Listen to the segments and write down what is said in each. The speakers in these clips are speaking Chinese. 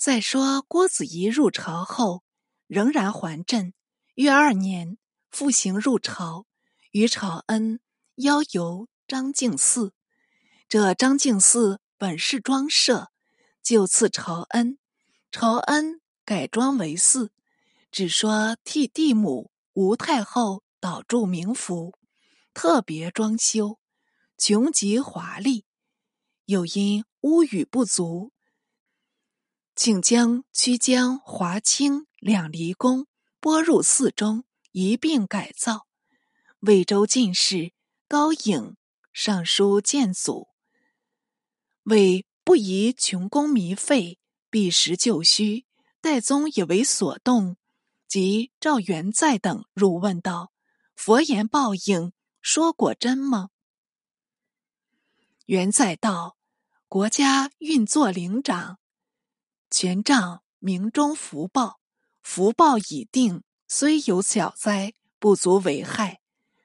再说郭子仪入朝后，仍然还镇。约二年，复行入朝，与朝恩邀游张敬寺。这张敬寺本是庄舍，就赐朝恩。朝恩改装为寺，只说替帝母吴太后导铸冥符，特别装修，穷极华丽。又因屋宇不足，请将曲江、华清两离宫拨入寺中一并改造。魏州进士高颖上书谏阻，为不宜穷功弥废。避时就虚，代宗也为所动，即赵元在等入问道：“佛言报应，说果真吗？”元在道：“国家运作灵长，权杖明中福报，福报已定，虽有小灾，不足为害。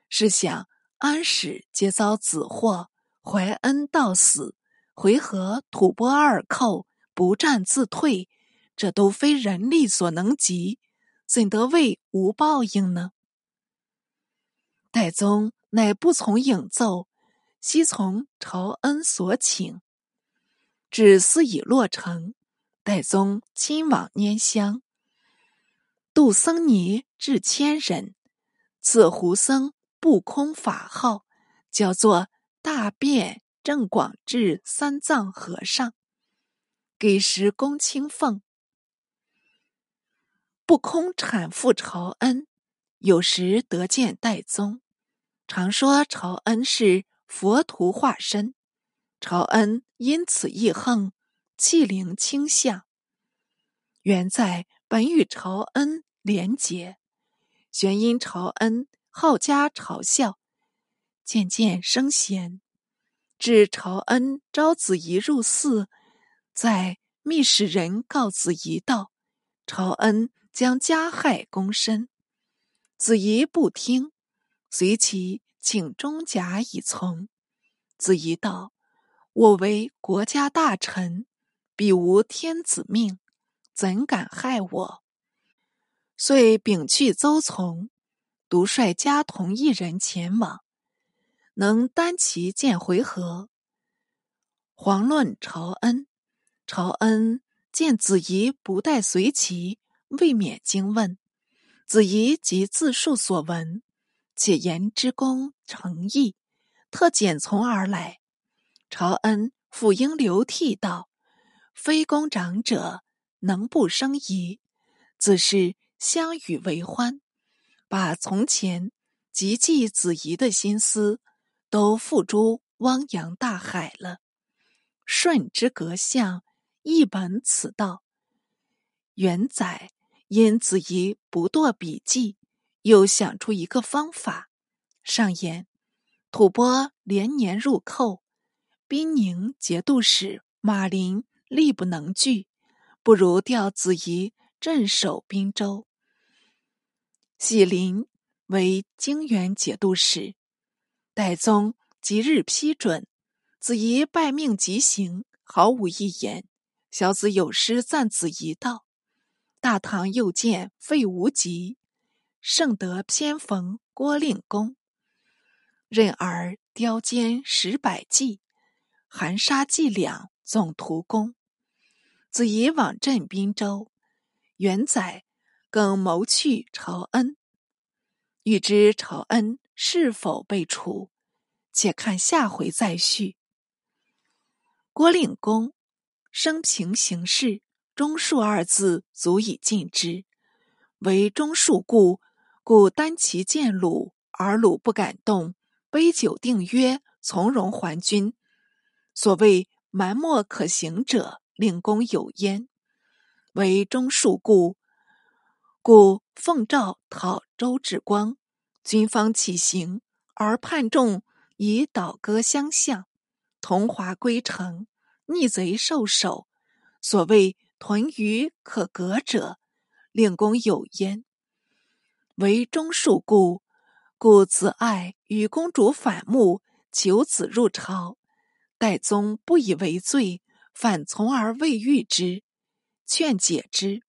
试想安史皆遭子祸，怀恩到死，回纥吐蕃二寇。”不战自退，这都非人力所能及，怎得谓无报应呢？代宗乃不从影奏，悉从朝恩所请。至司已落成，代宗亲往拈香，度僧尼至千人，赐胡僧不空法号，叫做大辩正广智三藏和尚。给时公清奉，不空产复朝恩，有时得见代宗，常说朝恩是佛徒化身。朝恩因此亦横，气灵倾向。原在本与朝恩连结，玄因朝恩好加嘲笑，渐渐生嫌，至朝恩招子仪入寺。在密使人告子仪道：“朝恩将加害公身。”子仪不听，随其请中甲以从。子仪道：“我为国家大臣，彼无天子命，怎敢害我？”遂摒去邹从，独率家童一人前往，能单骑见回纥。遑论朝恩。朝恩见子仪不带随骑，未免惊问。子仪即自述所闻，且言之功诚意，特简从而来。朝恩复应流涕道：“非公长者，能不生疑？自是相与为欢，把从前及记子仪的心思，都付诸汪洋大海了。顺之阁相。”一本此道，元载因子仪不堕笔记，又想出一个方法。上言吐蕃连年入寇，兵宁节度使马林力不能拒，不如调子仪镇守滨州。喜林为泾原节度使，代宗即日批准，子仪拜命即行，毫无一言。小子有诗赞子仪道：“大唐又见废无极，圣德偏逢郭令公。任尔雕坚十百计，含沙计两总图功。子仪往镇滨州，元载更谋去朝恩。欲知朝恩是否被处，且看下回再续。郭令公。”生平行事，忠恕二字足以尽之。为忠恕故，故单骑见鲁，而鲁不敢动，杯酒定约，从容还军。所谓蛮莫可行者，令公有焉。为忠恕故，故奉诏讨周志光，军方起行，而叛众以倒戈相向，同华归城。逆贼受首，所谓屯于可革者，令公有焉。为忠恕故，故子爱与公主反目，求子入朝。代宗不以为罪，反从而未遇之。劝解之。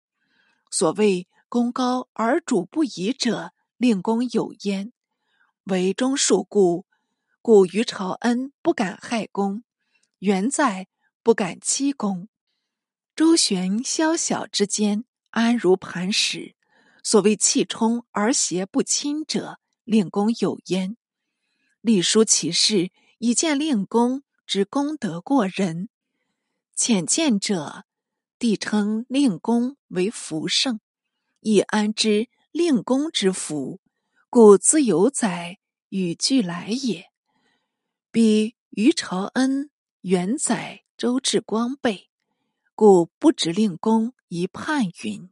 所谓功高而主不疑者，令公有焉。为中庶故，故于朝恩不敢害公，元在不敢欺公。周旋宵小之间，安如磐石。所谓气冲而邪不侵者，令公有焉。立书其事，以见令公之功德过人。浅见者，帝称令公为福圣，亦安知令公之福，故自有载与俱来也。彼于朝恩、元载、周至光备，故不直令公一叛云。